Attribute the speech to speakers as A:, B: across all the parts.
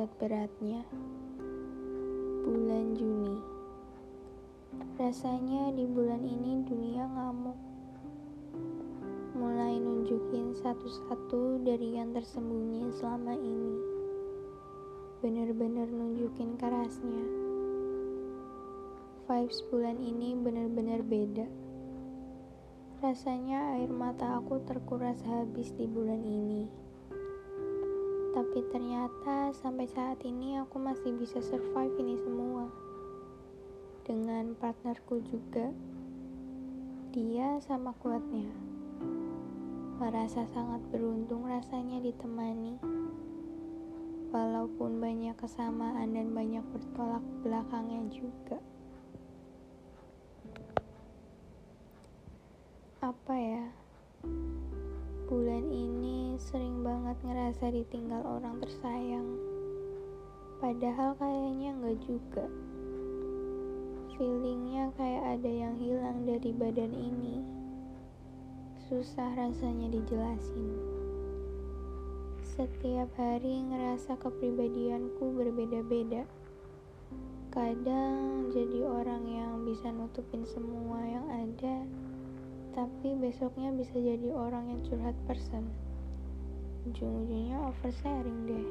A: seberat-beratnya. Bulan Juni. Rasanya di bulan ini dunia ngamuk. Mulai nunjukin satu-satu dari yang tersembunyi selama ini. Bener-bener nunjukin kerasnya. Vibes bulan ini bener-bener beda. Rasanya air mata aku terkuras habis di bulan ini. Tapi ternyata sampai saat ini aku masih bisa survive ini semua. Dengan partnerku juga. Dia sama kuatnya. Merasa sangat beruntung rasanya ditemani. Walaupun banyak kesamaan dan banyak bertolak belakangnya juga. Apa ya? Banget ngerasa ditinggal orang tersayang. Padahal kayaknya enggak juga. Feelingnya kayak ada yang hilang dari badan ini. Susah rasanya dijelasin. Setiap hari ngerasa kepribadianku berbeda-beda. Kadang jadi orang yang bisa nutupin semua yang ada tapi besoknya bisa jadi orang yang curhat person ujung-ujungnya oversharing deh.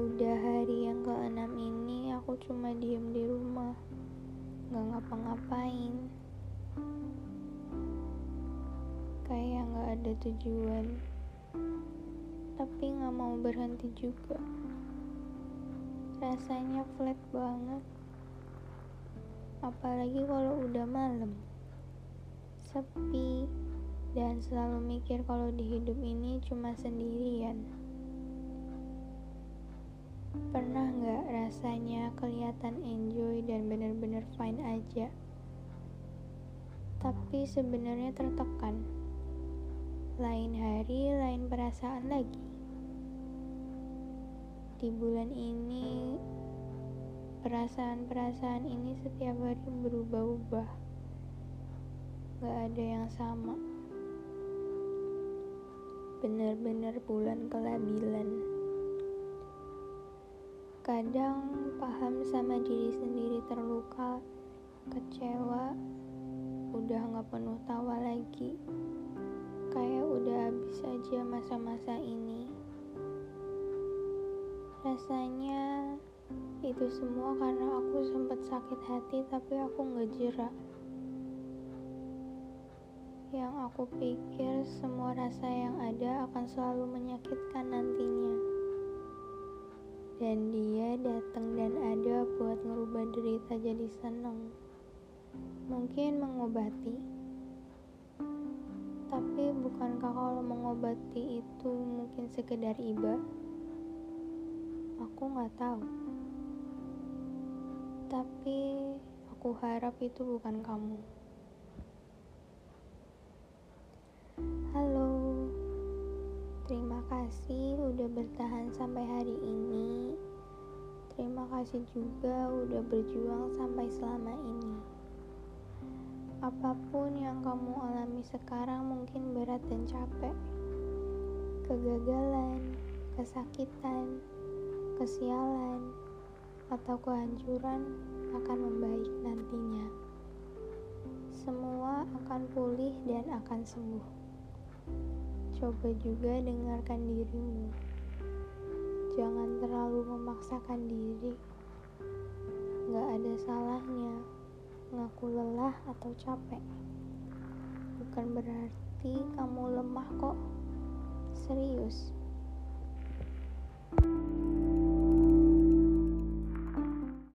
A: Udah hari yang ke-6 ini aku cuma diem di rumah. Gak ngapa-ngapain. Kayak gak ada tujuan. Tapi gak mau berhenti juga. Rasanya flat banget. Apalagi kalau udah malam. Sepi dan selalu mikir kalau di hidup ini cuma sendirian pernah nggak rasanya kelihatan enjoy dan bener-bener fine aja tapi sebenarnya tertekan lain hari lain perasaan lagi di bulan ini Perasaan-perasaan ini setiap hari berubah-ubah. Gak ada yang sama. Benar-benar bulan kelabilan. Kadang paham sama diri sendiri terluka, kecewa, udah gak penuh tawa lagi. Kayak udah habis aja masa-masa ini. Rasanya itu semua karena aku sempat sakit hati tapi aku nggak jerak. Yang aku pikir semua rasa yang ada akan selalu menyakitkan nantinya. Dan dia datang dan ada buat ngerubah derita jadi seneng. Mungkin mengobati. Tapi bukankah kalau mengobati itu mungkin sekedar iba? Aku nggak tahu. Tapi aku harap itu bukan kamu. Halo, terima kasih udah bertahan sampai hari ini. Terima kasih juga udah berjuang sampai selama ini. Apa pun yang kamu alami sekarang mungkin berat dan capek. Kegagalan, kesakitan, kesialan, atau kehancuran akan membaik nantinya. Semua akan pulih dan akan sembuh. Coba juga dengarkan dirimu. Jangan terlalu memaksakan diri. Gak ada salahnya ngaku lelah atau capek. Bukan berarti kamu lemah kok. Serius. thank you